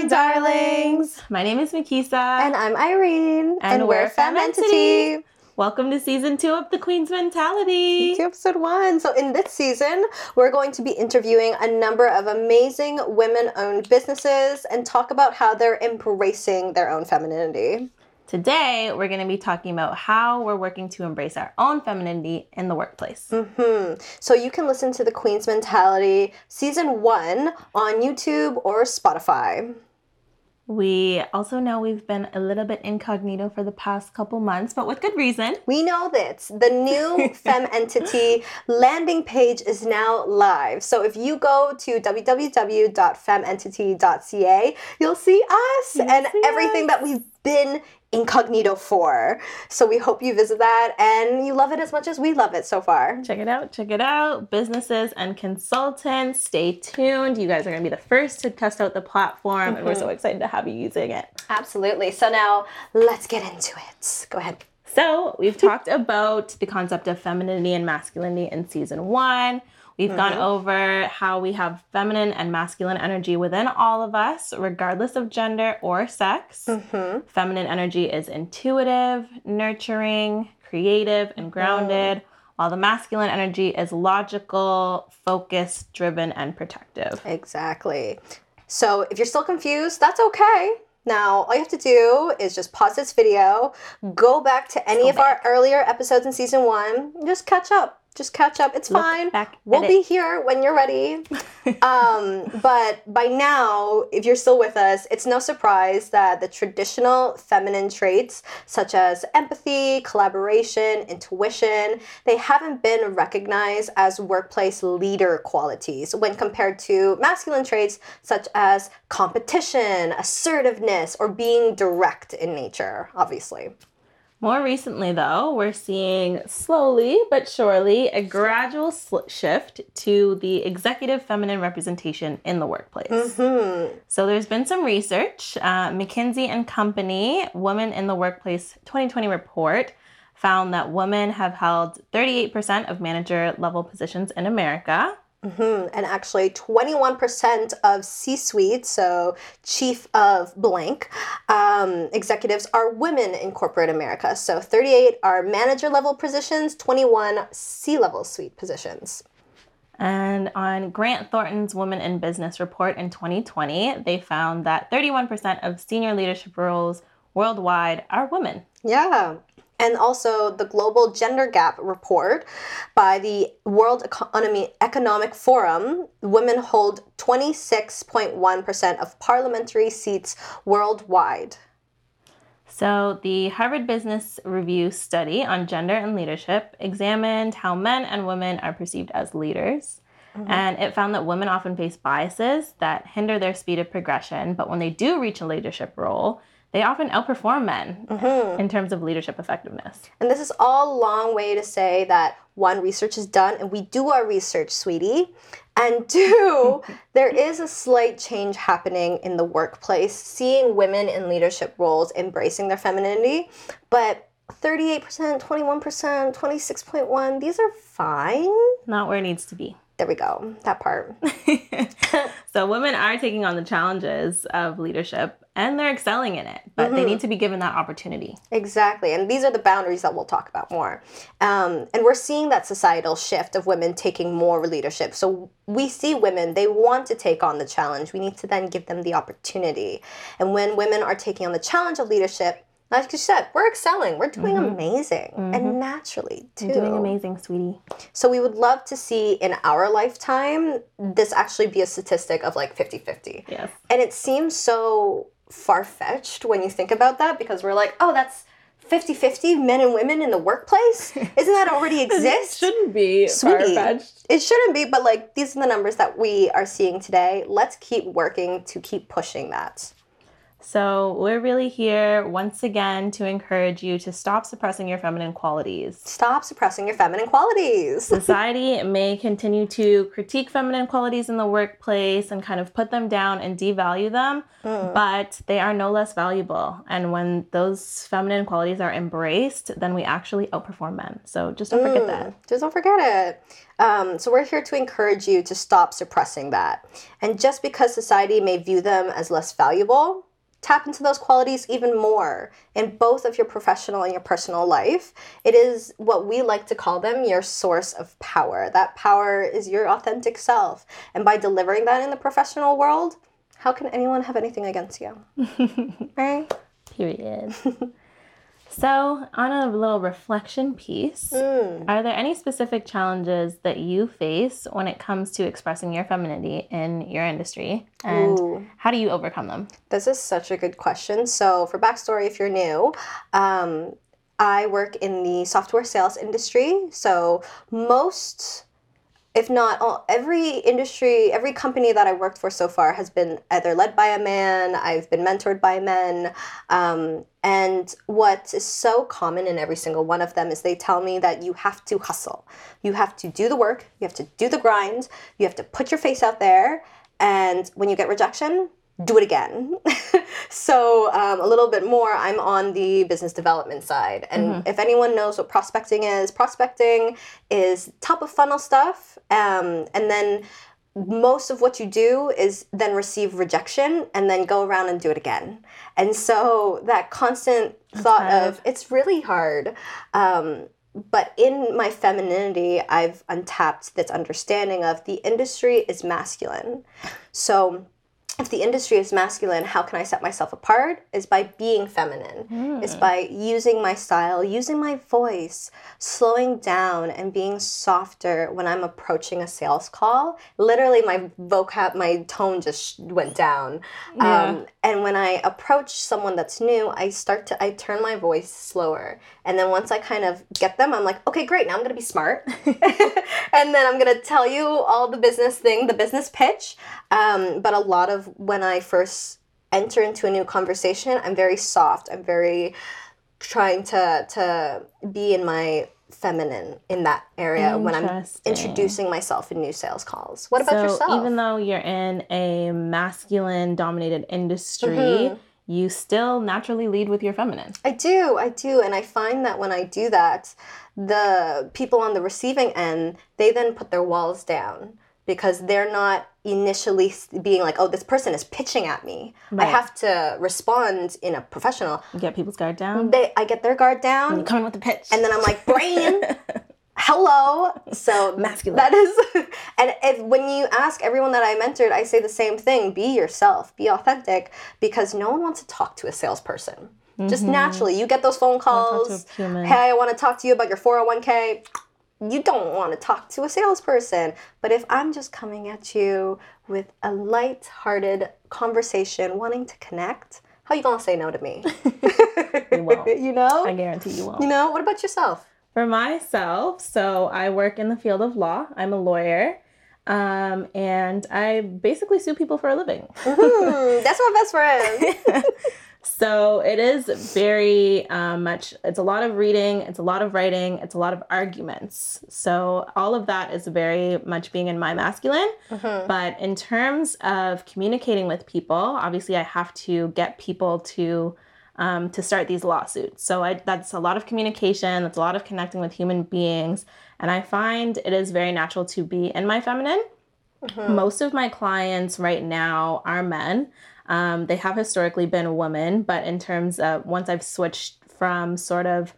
Hi, Darlings. My name is Mukisa. And I'm Irene. And, we're Fem Entity. Welcome to season two of The Queen's Mentality. To episode one. So, in this season, we're going to be interviewing a number of amazing women owned businesses and talk about how they're embracing their own femininity. Today, we're going to be talking about how we're working to embrace our own femininity in the workplace. hmm So, you can listen to The Queen's Mentality season one on YouTube or Spotify. We also know we've been a little bit incognito for the past couple months, but with good reason. We know that The new Fem Entity landing page is now live. So if you go to www.fementity.ca, you'll see us You'll and see everything us. that we've been incognito for. So we hope you visit that and you love it as much as we love it so far. Check it out, check it out. Businesses and consultants, stay tuned. You guys are going to be the first to test out the platform, and we're mm-hmm. so excited to have you using it. Absolutely. So now let's get into it. Go ahead. So, we've talked about the concept of femininity and masculinity in season one. We've gone over how we have feminine and masculine energy within all of us, regardless of gender or sex. Mm-hmm. Feminine energy is intuitive, nurturing, creative, and grounded, while the masculine energy is logical, focused, driven, and protective. Exactly. So if you're still confused, that's okay. Now, all you have to do is just pause this video, go back to any go of our earlier episodes in season one, just catch up. Just catch up. It's Look fine. We'll be it. here when you're ready. um, but by now, if you're still with us, it's no surprise that the traditional feminine traits, such as empathy, collaboration, intuition, they haven't been recognized as workplace leader qualities when compared to masculine traits such as competition, assertiveness, or being direct in nature, obviously. More recently, though, we're seeing slowly but surely a gradual sl- shift to the executive feminine representation in the workplace. Hmm. So there's been some research. Uh, McKinsey and Company Women in the Workplace 2020 report found that women have held 38% of manager level positions in America. Mhm. And actually, 21% of C suite, so chief of blank, um, executives are women in corporate America. So 38 are manager level positions, 21 C level suite positions. And on Grant Thornton's Women in Business report in 2020, they found that 31% of senior leadership roles worldwide are women. Yeah. And also the Global Gender Gap report by the World Economy Economic Forum, women hold 26.1% of parliamentary seats worldwide. So, the Harvard Business Review study on gender and leadership examined how men and women are perceived as leaders. Mm-hmm. And it found that women often face biases that hinder their speed of progression, but when they do reach a leadership role, they often outperform men mm-hmm. in terms of leadership effectiveness. And this is all a long way to say that one, research is done and we do our research, sweetie. And two, there is a slight change happening in the workplace, seeing women in leadership roles embracing their femininity. But 38%, 21%, 26.1, these are fine. Not where it needs to be. There we go, that part. so women are taking on the challenges of leadership and they're excelling in it, but they need to be given that opportunity. Exactly. And these are the boundaries that we'll talk about more. Um, and we're seeing that societal shift of women taking more leadership. So we see women, they want to take on the challenge. We need to then give them the opportunity. And when women are taking on the challenge of leadership, like you said, we're excelling. We're doing mm-hmm. amazing and mm-hmm. naturally too. You're doing amazing, sweetie. So we would love to see in our lifetime this actually be a statistic of like 50 50. Yes. And it seems so far fetched when you think about that because we're like, oh, that's 50 50 men and women in the workplace? Isn't that already exist? shouldn't be Sweetie. far-fetched. It shouldn't be, but like these are the numbers that we are seeing today. Let's keep working to keep pushing that. So, we're really here once again to encourage you to stop suppressing your feminine qualities. Stop suppressing your feminine qualities. Society may continue to critique feminine qualities in the workplace and kind of put them down and devalue them, mm. but they are no less valuable. And when those feminine qualities are embraced, then we actually outperform men. So, just don't mm. forget that. Just don't forget it. Um, so, we're here to encourage you to stop suppressing that. And just because society may view them as less valuable, tap into those qualities even more in both of your professional and your personal life. It is what we like to call them your source of power. That power is your authentic self. And by delivering that in the professional world, how can anyone have anything against you? right? Period. So, on a little reflection piece, mm. are there any specific challenges that you face when it comes to expressing your femininity in your industry? And Ooh. how do you overcome them? This is such a good question. So, for backstory, if you're new, um, I work in the software sales industry. So, most if not all, every industry, every company that I worked for so far has been either led by a man, I've been mentored by men. Um, and what is so common in every single one of them is they tell me that you have to hustle. You have to do the work, you have to do the grind, you have to put your face out there. And when you get rejection, do it again. so, um, a little bit more, I'm on the business development side. And mm-hmm. if anyone knows what prospecting is, prospecting is top of funnel stuff. Um, and then most of what you do is then receive rejection and then go around and do it again. And so, that constant That's thought hard. of it's really hard. Um, but in my femininity, I've untapped this understanding of the industry is masculine. So, if the industry is masculine, how can I set myself apart? Is by being feminine. Mm. Is by using my style, using my voice, slowing down and being softer when I'm approaching a sales call. Literally, my vocab, my tone just went down. Yeah. Um, and when I approach someone that's new, I start to, I turn my voice slower. And then once I kind of get them, I'm like, okay, great, now I'm gonna be smart. and then I'm gonna tell you all the business thing, the business pitch. Um, but a lot of when I first enter into a new conversation, I'm very soft. I'm very trying to to be in my feminine in that area when I'm introducing myself in new sales calls. What about so yourself? Even though you're in a masculine dominated industry, mm-hmm. you still naturally lead with your feminine. I do. I do. And I find that when I do that, the people on the receiving end, they then put their walls down because they're not initially being like, oh, this person is pitching at me. Right. I have to respond in a professional. get people's guard down. They, I get their guard down. And you come in with the pitch. And then I'm like, brain, hello. So masculine. That is, and if when you ask everyone that I mentored, I say the same thing: be yourself, be authentic, because no one wants to talk to a salesperson. Mm-hmm. Just naturally, you get those phone calls. Hey, I want to talk to you about your 401k you don't want to talk to a salesperson. But if I'm just coming at you with a light-hearted conversation, wanting to connect, how you gonna say no to me? you won't. you know? I guarantee you won't. You know? What about yourself? For myself, so I work in the field of law. I'm a lawyer. Um, and I basically sue people for a living. mm-hmm. That's my best friend. So it is very um, much, it's a lot of reading, it's a lot of writing, it's a lot of arguments. So all of that is very much being in my masculine. Mm-hmm. But in terms of communicating with people, obviously I have to get people to. Um, to start these lawsuits. So I, that's a lot of communication, that's a lot of connecting with human beings. And I find it is very natural to be in my feminine. Mm-hmm. Most of my clients right now are men. Um, they have historically been women, but in terms of once I've switched from sort of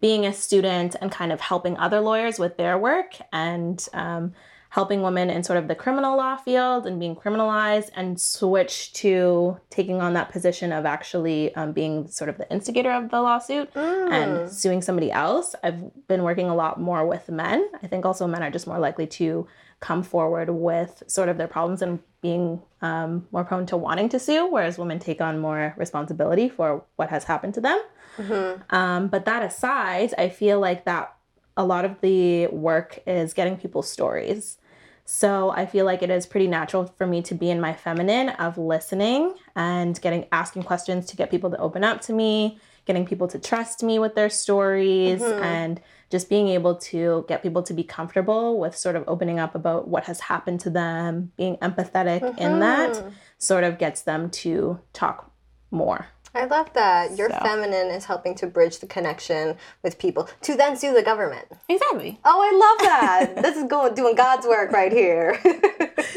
being a student and kind of helping other lawyers with their work and um, helping women in sort of the criminal law field and being criminalized and switch to taking on that position of actually um, being sort of the instigator of the lawsuit mm. and suing somebody else. I've been working a lot more with men. I think also men are just more likely to come forward with sort of their problems and being um, more prone to wanting to sue, whereas women take on more responsibility for what has happened to them. Mm-hmm. Um, but that aside, I feel like that a lot of the work is getting people's stories. So I feel like it is pretty natural for me to be in my feminine of listening and getting asking questions to get people to open up to me, getting people to trust me with their stories Mhm. and just being able to get people to be comfortable with sort of opening up about what has happened to them, being empathetic in that Mhm. sort of gets them to talk more. I love that. Your So. feminine is helping to bridge the connection with people to then sue the government. Exactly. Oh, I love that. this is going doing God's work right here.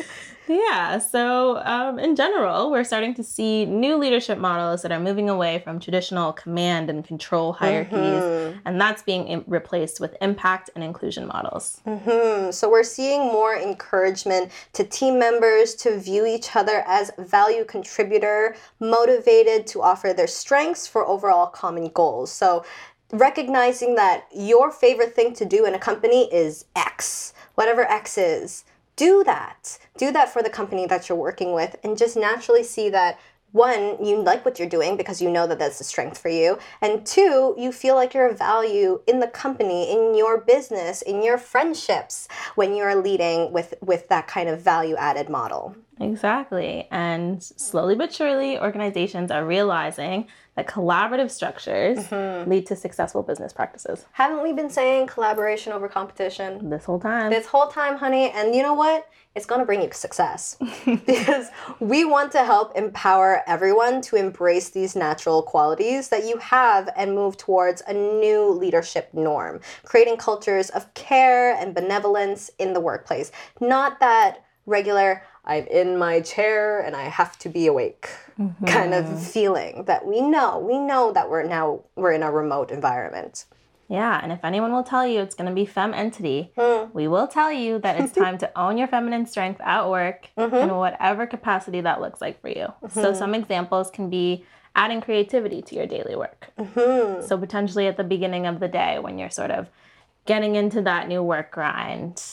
Yeah, so um, in general, we're starting to see new leadership models that are moving away from traditional command and control hierarchies, Mhm. and that's being im- replaced with impact and inclusion models. hmm So we're seeing more encouragement to team members to view each other as value contributor, motivated to offer their strengths for overall common goals. So recognizing that your favorite thing to do in a company is X, whatever X is, do that. Do that for the company that you're working with and just naturally see that one, you like what you're doing because you know that that's a strength for you. And two, you feel like you're a value in the company, in your business, in your friendships when you're leading with, with that kind of value added model. Exactly. And slowly but surely, organizations are realizing that collaborative structures mm-hmm. lead to successful business practices Haven't we been saying collaboration over competition? this whole time. This whole time, honey, and you know what? It's gonna bring you success because we want to help empower everyone to embrace these natural qualities that you have and move towards a new leadership norm, creating cultures of care and benevolence in the workplace. Not that regular, I'm in my chair and I have to be awake kind of feeling that we know. We know that we're now we're in a remote environment. Yeah, and if anyone will tell you it's going to be fem entity, Hmm. we will tell you that it's time to own your feminine strength at work Mm-hmm. in whatever capacity that looks like for you. So some examples can be adding creativity to your daily work. Mm-hmm. So potentially at the beginning of the day when you're sort of getting into that new work grind,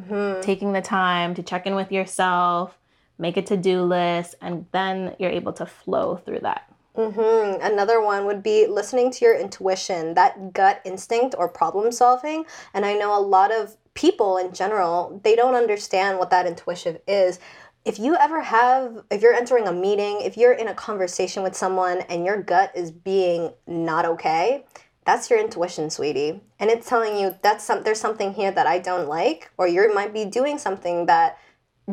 Mm-hmm. taking the time to check in with yourself, make a to-do list, and then you're able to flow through that. hmm Another one would be listening to your intuition, that gut instinct or problem solving. And I know a lot of people in general, they don't understand what that intuition is. If you ever have, if you're entering a meeting, if you're in a conversation with someone and your gut is being not okay, that's your intuition, sweetie. And it's telling you that's some, there's something here that I don't like, or you might be doing something that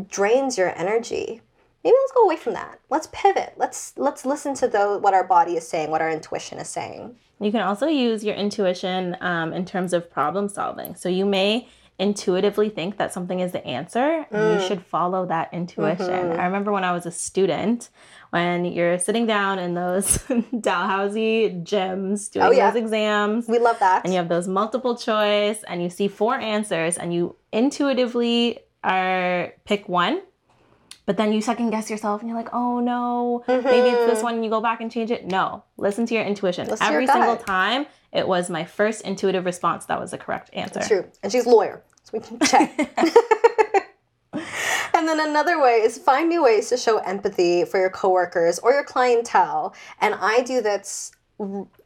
drains your energy maybe let's go away from that let's pivot let's let's listen to the what our body is saying what our intuition is saying You can also use your intuition um, in terms of problem solving. So you may intuitively think that something is the answer, and you mm. should follow that intuition. Mm-hmm. I remember when I was a student, when you're sitting down in those Dalhousie gyms doing Oh, yeah. those exams, we love that and you have those multiple choice, and you see four answers, and you intuitively are pick one. But then you second guess yourself and you're like, oh no, maybe it's this mm-hmm. one and you go back and change it. No, listen to your intuition. Listen to your Every single time, it was my first intuitive response that was the correct answer. true. And she's a lawyer so we can check. And then another way is find new ways to show empathy for your coworkers or your clientele. And i do this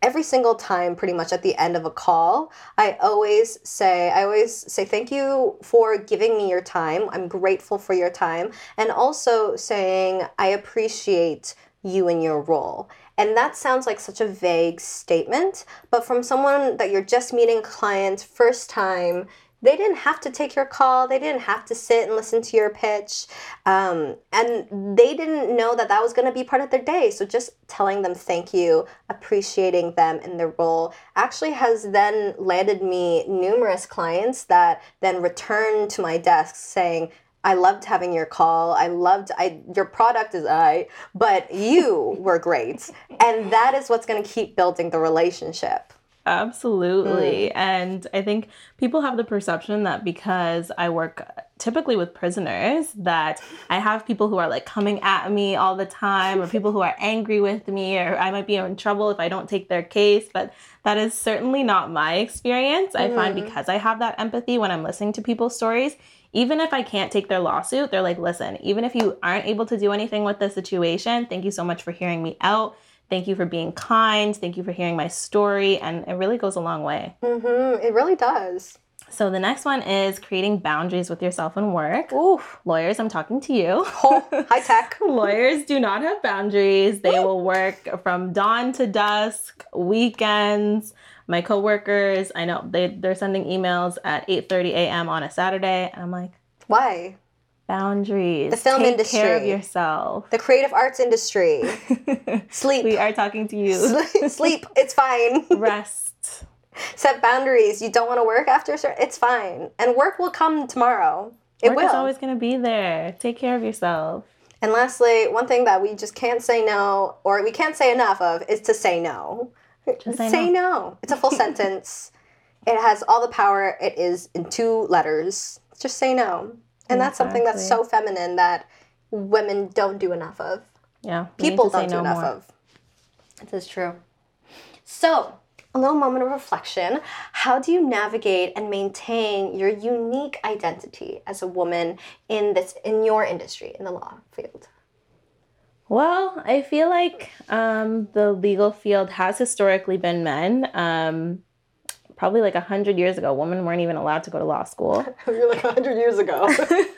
every single time pretty much at the end of a call. I always say i always say thank you for giving me your time. I'm grateful for your time. And also saying i appreciate you and your role and that sounds like such a vague statement but from someone that you're just meeting a client first time they didn't have to take your call. They didn't have to sit and listen to your pitch. Um, and they didn't know that that was going to be part of their day. So just telling them thank you, appreciating them in their role actually has then landed me numerous clients that then return to my desk saying, I loved having your call. I loved I your product is I, but you were great. And that is what's going to keep building the relationship. Absolutely. Mm. And I think people have the perception that because I work typically with prisoners, that I have people who are like coming at me all the time, or people who are angry with me, or I might be in trouble if I don't take their case. But that is certainly not my experience. I find Mm. because I have that empathy when I'm listening to people's stories, even if I can't take their lawsuit, they're like, listen, even if you aren't able to do anything with the situation, thank you so much for hearing me out. Thank you for being kind. Thank you for hearing my story. And it really goes a long way. Mm-hmm. It really does. So the next one is creating boundaries with yourself and work. Oof. Lawyers, I'm talking to you. Oh, high tech. Lawyers do not have boundaries. They will work from dawn to dusk, weekends. My coworkers, I know they they're sending emails at 8:30 a.m. on a Saturday, and I'm like, Why? boundaries. The film Take care of industry. yourself. The creative arts industry. Sleep. we are talking to you. Sleep. Sleep. It's fine. Rest. Set boundaries. You don't want to work after a certain. It's fine, and work will come tomorrow. It Work will. is always going to be there. Take care of yourself. And lastly, one thing that we just can't say no, or we can't say enough of, is to say no. Just say no. It's a full sentence. It has all the power. It is in two letters. Just say no. And that's something that's so feminine that women don't do enough of. Yeah. People don't do no enough more. of. This is true. So, a little moment of reflection. How do you navigate and maintain your unique identity as a woman in this in your industry, in the law field? Well, I feel like um, the legal field has historically been men. Um, probably like a hundred years ago, women weren't even allowed to go to law school. You're like 100 years ago.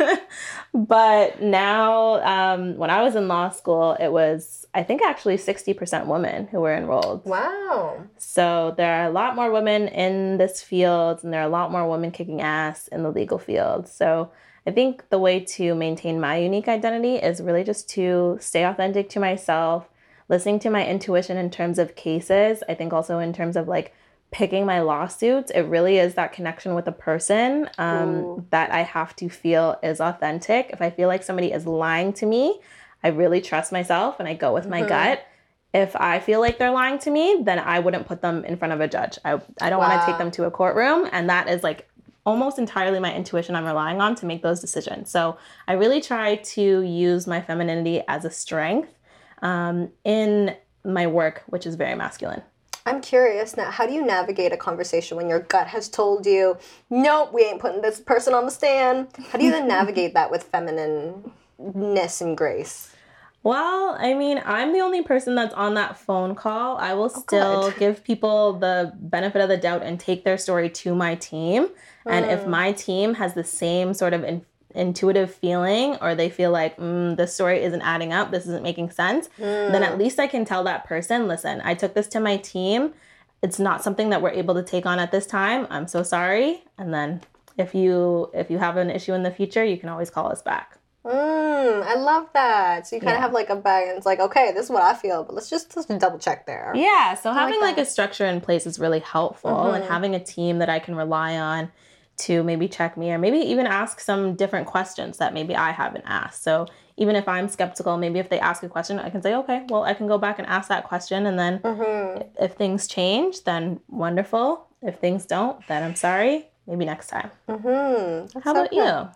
but now, um, when I was in law school, it was I think actually sixty percent women who were enrolled. wow. So there are a lot more women in this field, and there are a lot more women kicking ass in the legal field. So I think the way to maintain my unique identity is really just to stay authentic to myself, listening to my intuition in terms of cases. I think also in terms of like picking my lawsuits, it really is that connection with a person um, that I have to feel is authentic. If I feel like somebody is lying to me, I really trust myself and I go with my Mhm. gut if I feel like they're lying to me, then I wouldn't put them in front of a judge. I, I don't want to take them to a courtroom. And that is like almost entirely my intuition I'm relying on to make those decisions. So I really try to use my femininity as a strength um, in my work, which is very masculine. I'm curious now, how do you navigate a conversation when your gut has told you, nope, we ain't putting this person on the stand? How do you then navigate that with feminineness and grace? Well, I mean, I'm the only person that's on that phone call. I will still good. give people the benefit of the doubt and take their story to my team. And if Mm. my team has the same sort of in- intuitive feeling or they feel like mm, this story isn't adding up, this isn't making sense, then Mm. at least I can tell that person, listen, I took this to my team. It's not something that we're able to take on at this time. I'm so sorry. And then if you if you have an issue in the future, you can always call us back. Mm, I love that. So you kind of have like a bag, and it's like, okay, this is what I feel, but let's just, let's double check there. Yeah, so like having like, that. a structure in place is really helpful and Mhm. having a team that I can rely on to maybe check me or maybe even ask some different questions that maybe I haven't asked. So even if I'm skeptical, maybe if they ask a question, I can say, okay, well, I can go back and ask that question. And then Mm-hmm. if things change, then wonderful. If things don't, then I'm sorry. Maybe next time. Mm-hmm. How about you?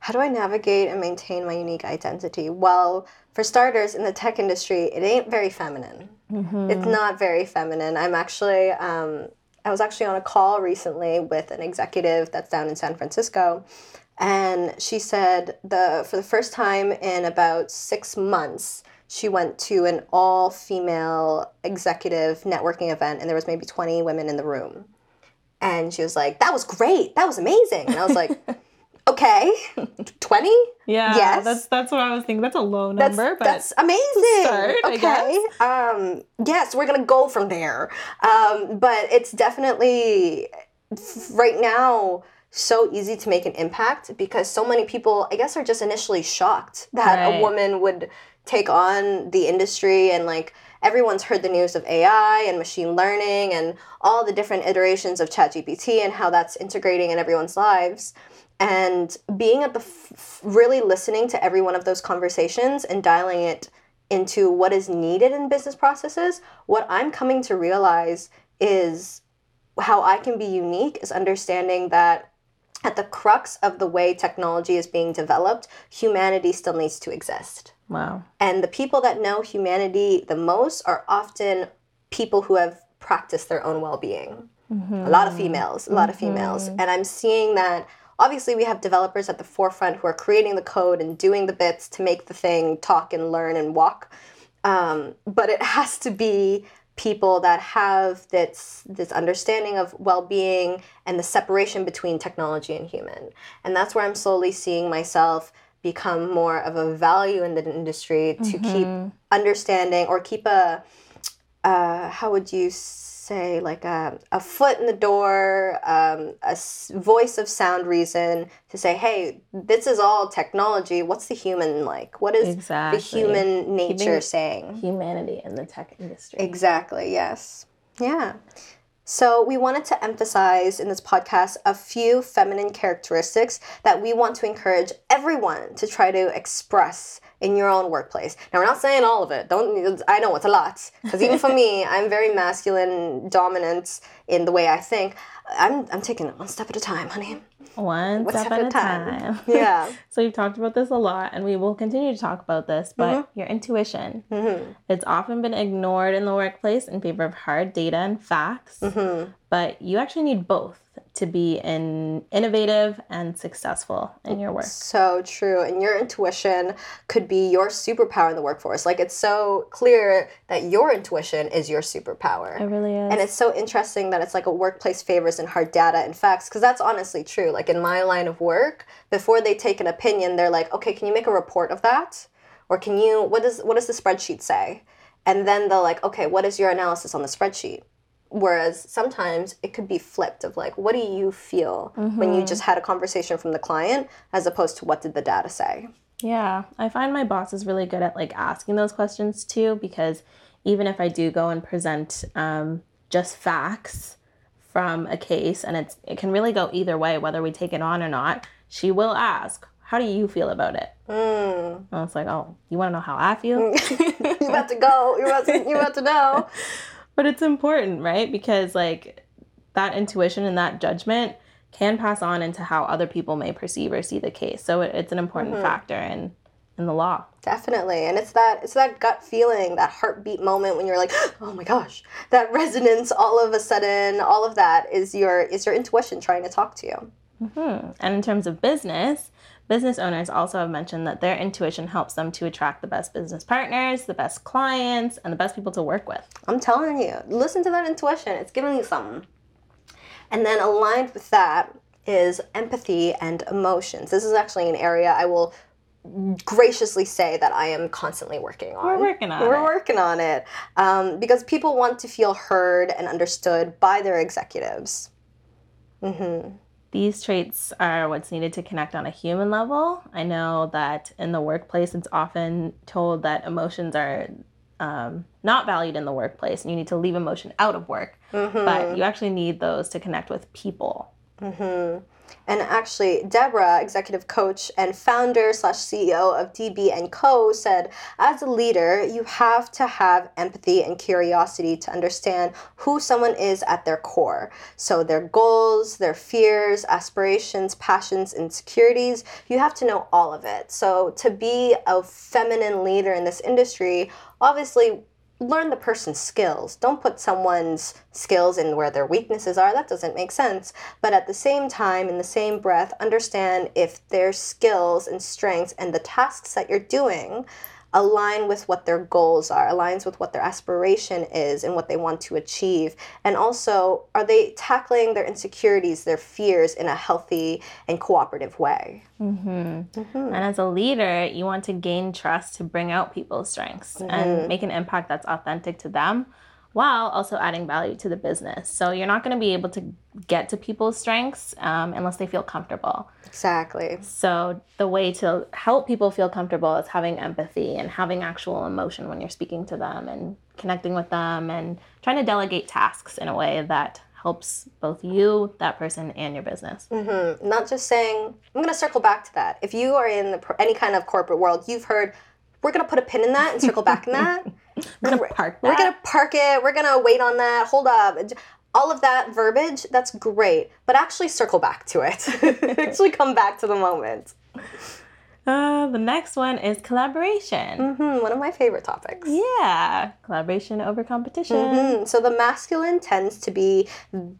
How do I navigate and maintain my unique identity? Well, for starters, in the tech industry, it ain't very feminine. Mm-hmm. It's not very feminine. I'm actually, um, I was actually on a call recently with an executive that's down in San Francisco, and she said the for the first time in about six months, she went to an all-female executive networking event, and there was maybe 20 women in the room, and she was like, "That was great. That was amazing," and I was like. Okay, 20? Yeah, Yes. that's that's what I was thinking. That's a low That's, number, but that's amazing. start, okay. Um, yes, we're gonna go from there. Um, but it's definitely right now so easy to make an impact because so many people, I guess, are just initially shocked that a woman would take on the industry and like everyone's heard the news of AI and machine learning and all the different iterations of ChatGPT and how that's integrating in everyone's lives and being at the f- really listening to every one of those conversations and dialing it into what is needed in business processes what i'm coming to realize is how i can be unique is understanding that at the crux of the way technology is being developed humanity still needs to exist. Wow. and the people that know humanity the most are often people who have practiced their own well-being. A lot of mm-hmm. females a lot of females. Mm-hmm. And i'm seeing that obviously we have developers at the forefront who are creating the code and doing the bits to make the thing talk and learn and walk um, but it has to be people that have this this understanding of well-being and the separation between technology and human and that's where i'm slowly seeing myself become more of a value in the industry to Mm-hmm. keep understanding or keep a uh, how would you say like a, a foot in the door um, a s- voice of sound reason to say hey this is all technology what's the human like what is Exactly. the human nature Keeping- saying Humanity in the tech industry. Exactly, yes. Yeah. So, we wanted to emphasize in this podcast a few feminine characteristics that we want to encourage everyone to try to express in your own workplace. Now, we're not saying all of it. Don't I know it's a lot because even for me, I'm very masculine dominant in the way I think. I'm I'm taking it one step at a time, honey. One One step at a time. Yeah. So we've talked about this a lot, and we will continue to talk about this. But Mm-hmm. your intuition, it's often been ignored in the workplace in favor of hard data and facts. Mm-hmm. But you actually need both to be in innovative and successful in your work. So true. And your intuition could be your superpower in the workforce. Like it's so clear that your intuition is your superpower. It really is. And it's so interesting that it's like a workplace favors and hard data and facts, because that's honestly true. Like in my line of work, before they take an opinion, they're like, okay, can you make a report of that? Or can you, what does, what does the spreadsheet say? And then they'll like, okay, what is your analysis on the spreadsheet? Whereas sometimes it could be flipped of like, what do you feel when you just had a conversation from the client as opposed to what did the data say? Yeah, I find my boss is really good at like asking those questions too because even if I do go and present um, just facts from a case and it's it can really go either way whether we take it on or not, she will ask, "How do you feel about it?" Mm. And it's like, "Oh, you want to know how I feel?" you're about to go. You're about to, you're about to know. but it's important, right? Because like that intuition and that judgment can pass on into how other people may perceive or see the case. So it, it's an important factor in in the law. Definitely. And it's that it's that gut feeling, that heartbeat moment when you're like, "Oh my gosh." That resonance all of a sudden, all of that is your is your intuition trying to talk to you. Hmm. And in terms of business, business owners also have mentioned that their intuition helps them to attract the best business partners, the best clients, and the best people to work with. I'm telling you, listen to that intuition. It's giving you something. And then aligned with that is empathy and emotions. This is actually an area I will graciously say that I am constantly working on. We're working on We're it. working on it um, because people want to feel heard and understood by their executives. Mm-hmm. These traits are what's needed to connect on a human level. I know that in the workplace, it's often told that emotions are um, not valued in the workplace and you need to leave emotion out of work. But you actually need those to connect with people. Mm-hmm. And actually, Deborah, executive coach and founder slash CEO of DB and Co, said, as a leader, you have to have empathy and curiosity to understand who someone is at their core. So their goals, their fears, aspirations, passions, insecurities, you have to know all of it. So to be a feminine leader in this industry, obviously learn the person's skills. Don't put someone's skills in where their weaknesses are. That doesn't make sense. But at the same time, in the same breath, understand if their skills and strengths and the tasks that you're doing align with what their goals are, aligns with what their aspiration is and what they want to achieve. And also, are they tackling their insecurities, their fears in a healthy and cooperative way? Mm-hmm. Mm-hmm. And as a leader, you want to gain trust to bring out people's strengths and mm-hmm. make an impact that's authentic to them while also adding value to the business. So you're not going to be able to get to people's strengths um, unless they feel comfortable. Exactly. So the way to help people feel comfortable is having empathy and having actual emotion when you're speaking to them and connecting with them and trying to delegate tasks in a way that helps both you, that person, and your business. Mm-hmm. Not just saying, I'm going to circle back to that. If you are in the, any kind of corporate world, you've heard, we're going to put a pin in that and circle back in that. We're gonna park We're going to park it. We're to wait on that. Hold up. All of that verbiage, that's great. But actually circle back to it. actually come back to the moment. Uh, the next one is collaboration. Mm-hmm, one of my favorite topics. Yeah, collaboration over competition. Mm-hmm. So the masculine tends to be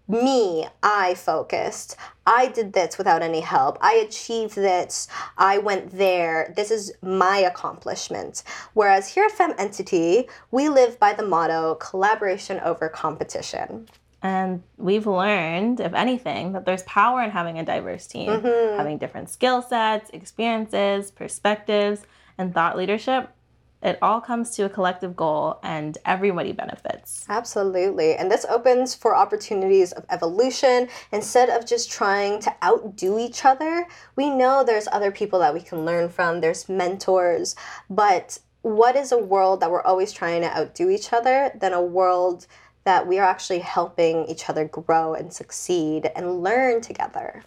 me, I focused. I did this without any help. I achieved this. I went there. This is my accomplishment. Whereas here at Fem Entity, we live by the motto collaboration over competition. And we've learned, if anything, that there's power in having a diverse team, Mm-hmm. having different skill sets, experiences, perspectives, and thought leadership. It all comes to a collective goal, and everybody benefits. Absolutely. And this opens for opportunities of evolution. Instead of just trying to outdo each other, we know there's other people that we can learn from, there's mentors. But what is a world that we're always trying to outdo each other than a world that we are actually helping each other grow and succeed and learn together?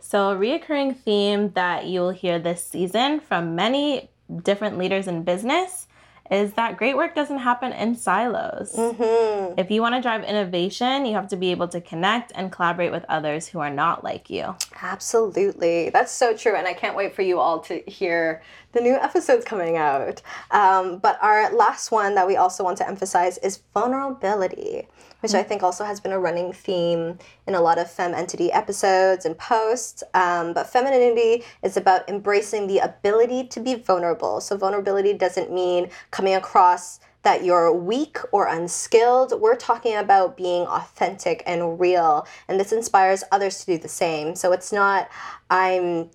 So, a reoccurring theme that you'll hear this season from many different leaders in business is that great work doesn't happen in silos. Mm-hmm. If you want to drive innovation, you have to be able to connect and collaborate with others who are not like you. Absolutely. That's so true. And I can't wait for you all to hear the new episodes coming out. Um, but our last one that we also want to emphasize is vulnerability, which I think also has been a running theme in a lot of Fem Entity episodes and posts. Um, but femininity is about embracing the ability to be vulnerable. So, vulnerability doesn't mean coming across that you're weak or unskilled. We're talking about being authentic and real, and this inspires others to do the same. So it's not I'm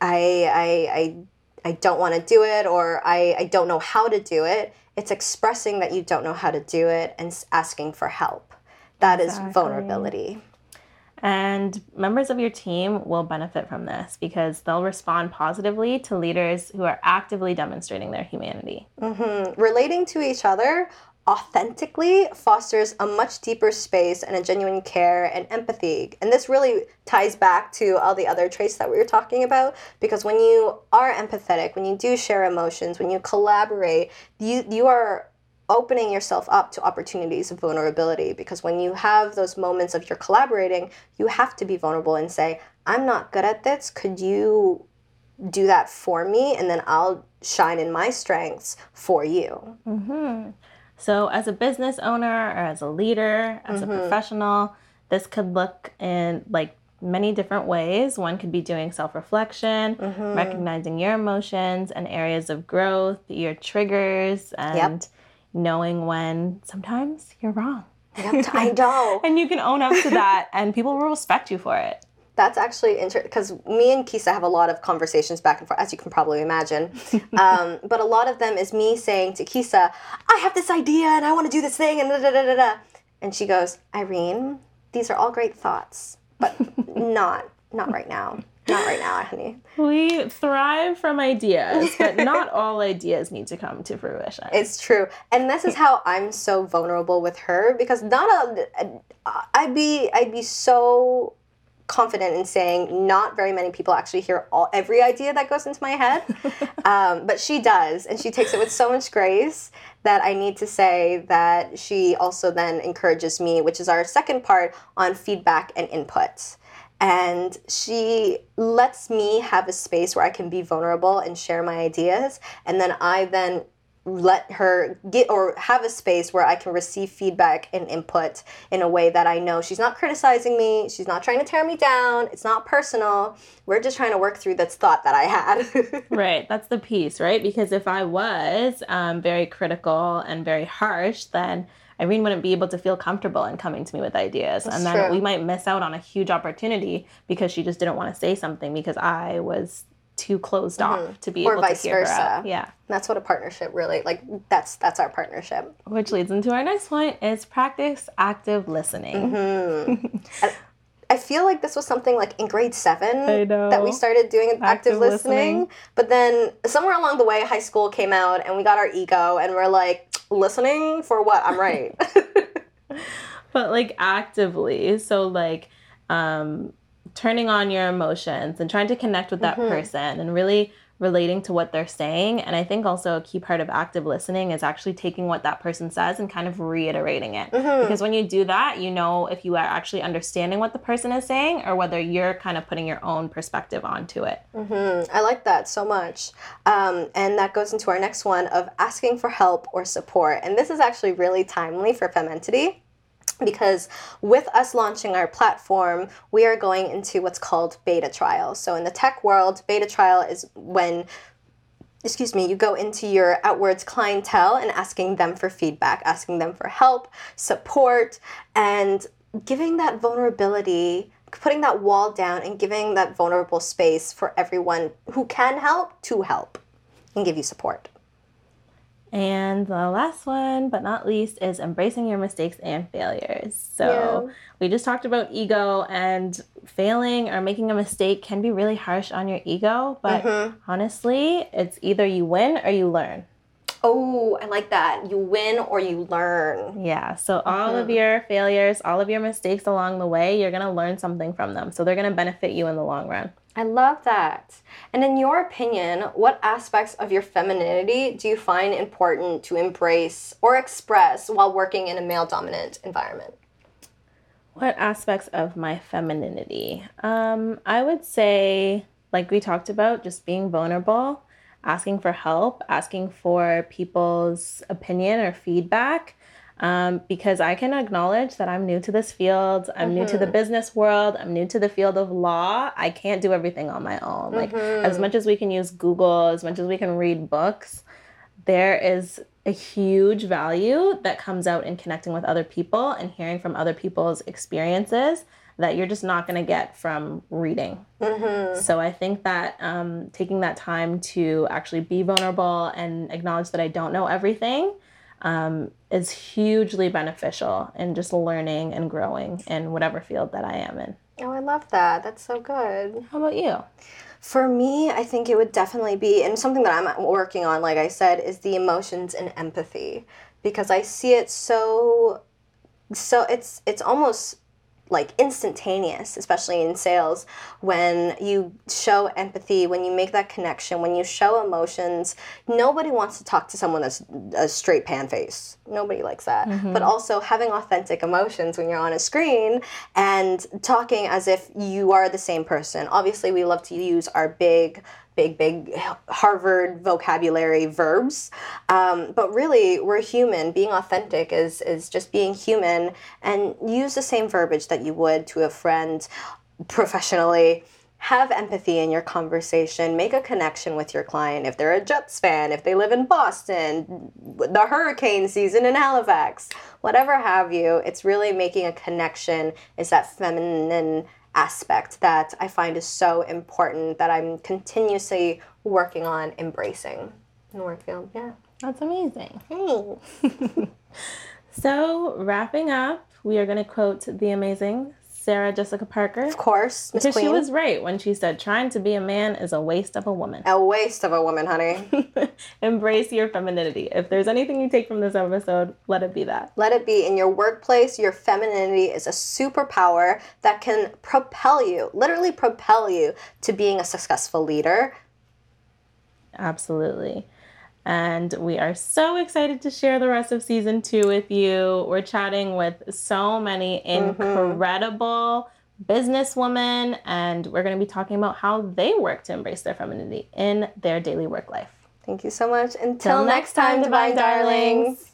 I I I, I don't want to do it or I, I don't know how to do it. It's expressing that you don't know how to do it and asking for help. That is Exactly. vulnerability. And members of your team will benefit from this because they'll respond positively to leaders who are actively demonstrating their humanity. Mhm. Relating to each other authentically fosters a much deeper space and a genuine care and empathy. And this really ties back to all the other traits that we were talking about because when you are empathetic, when you do share emotions, when you collaborate, you you are opening yourself up to opportunities of vulnerability because when you have those moments of you're collaborating, you have to be vulnerable and say, "I'm not good at this. Could you do that for me and then I'll shine in my strengths for you. hmm So, as a business owner or as a leader, as Mhm. a professional, this could look in like many different ways. One could be doing self reflection, Mhm. recognizing your emotions and areas of growth, your triggers, and knowing when sometimes you're wrong. Yep, I know. And you can own up to that, and people will respect you for it. That's actually interesting because me and Kisa have a lot of conversations back and forth, as you can probably imagine. um, but a lot of them is me saying to Kisa, I have this idea and I want to do this thing and da da da da da. And she goes, Irene, these are all great thoughts, but not not right now. Not right now, honey. We thrive from ideas, but not all ideas need to come to fruition. It's true, and this is how I'm so vulnerable with her because not a, I'd be I'd be so confident in saying not very many people actually hear all every idea that goes into my head, um, but she does, and she takes it with so much grace that I need to say that she also then encourages me, which is our second part on feedback and input. And she lets me have a space where I can be vulnerable and share my ideas. And then I then let her get or have a space where I can receive feedback and input in a way that I know she's not criticizing me, she's not trying to tear me down, it's not personal. We're just trying to work through this thought that I had. Right, that's the piece, right? Because if I was um, very critical and very harsh, then Irene wouldn't be able to feel comfortable in coming to me with ideas. That's and then true. we might miss out on a huge opportunity because she just didn't want to say something because I was too closed off to be Mm-hmm. Or able vice to hear her versa. Yeah. that's what a partnership really like that's that's our partnership. Which leads into our next point is practice active listening. Mm-hmm. I feel like this was something like in grade seven that we started doing active, Active listening. listening. But then somewhere along the way, high school came out and we got our ego and we're like, listening for what? I'm right. but like actively so like um turning on your emotions and trying to connect with that Mhm. person and really relating to what they're saying. And I think also a key part of active listening is actually taking what that person says and kind of reiterating it. Mm-hmm. Because when you do that, you know if you are actually understanding what the person is saying or whether you're kind of putting your own perspective onto it. Mm-hmm. I like that so much. Um, and that goes into our next one of asking for help or support. And this is actually really timely for Fem Entity because with us launching our platform, we are going into what's called beta trial. So in the tech world, beta trial is when excuse me, you go into your outwards clientele and asking them for feedback, asking them for help, support, and giving that vulnerability, putting that wall down and giving that vulnerable space for everyone who can help to help and give you support. And the last one, but not least, is embracing your mistakes and failures. So, Yeah. we just talked about ego, and failing or making a mistake can be really harsh on your ego. But Mhm. honestly, it's either you win or you learn. Oh, I like that. You win or you learn. Yeah. So, all of your failures, all of your mistakes along the way, you're going to learn something from them. So, they're going to benefit you in the long run. I love that. And in your opinion, what aspects of your femininity do you find important to embrace or express while working in a male dominant environment? What aspects of my femininity? Um, I would say, like we talked about, just being vulnerable, asking for help, asking for people's opinion or feedback. Um, because I can acknowledge that I'm new to this field, I'm new to the business world, I'm new to the field of law. I can't do everything on my own. Like, as much as we can use Google, as much as we can read books, there is a huge value that comes out in connecting with other people and hearing from other people's experiences that you're just not going to get from reading. So I think that um, taking that time to actually be vulnerable and acknowledge that I don't know everything um, is hugely beneficial in just learning and growing in whatever field that I am in. Oh, I love that. That's so good. How about you? For me, I think it would definitely be, and something that I'm working on, like I said, is the emotions and empathy, because I see it so, so it's it's almost like instantaneous, especially in sales, when you show empathy, when you make that connection, when you show emotions. Nobody wants to talk to someone that's a straight pan face. Nobody likes that. Mm-hmm. But also having authentic emotions when you're on a screen and talking as if you are the same person. Obviously, we love to use our big big, big Harvard vocabulary verbs. Um, but really, we're human. Being authentic is, is just being human and use the same verbiage that you would to a friend professionally. Have empathy in your conversation. Make a connection with your client. If they're a Jets fan, if they live in Boston, the hurricane season in Halifax, whatever have you, it's really making a connection. Is that feminine aspect that I find is so important that I'm continuously working on embracing in the work field. Yeah. That's amazing. Hey. So, wrapping up, we are going to quote the amazing Sarah Jessica Parker. Of course, Miss Because Queen. she was right when she said, trying to be a man is a waste of a woman. a waste of a woman, honey. Embrace your femininity. If there's anything you take from this episode, let it be that. Let it be in your workplace. Your femininity is a superpower that can propel you, literally propel you to being a successful leader. Absolutely. And we are so excited to share the rest of season two with you. We're chatting with so many mm-hmm. incredible businesswomen, and we're going to be talking about how they work to embrace their femininity in their daily work life. Thank you so much. Until Till next time, divine darlings.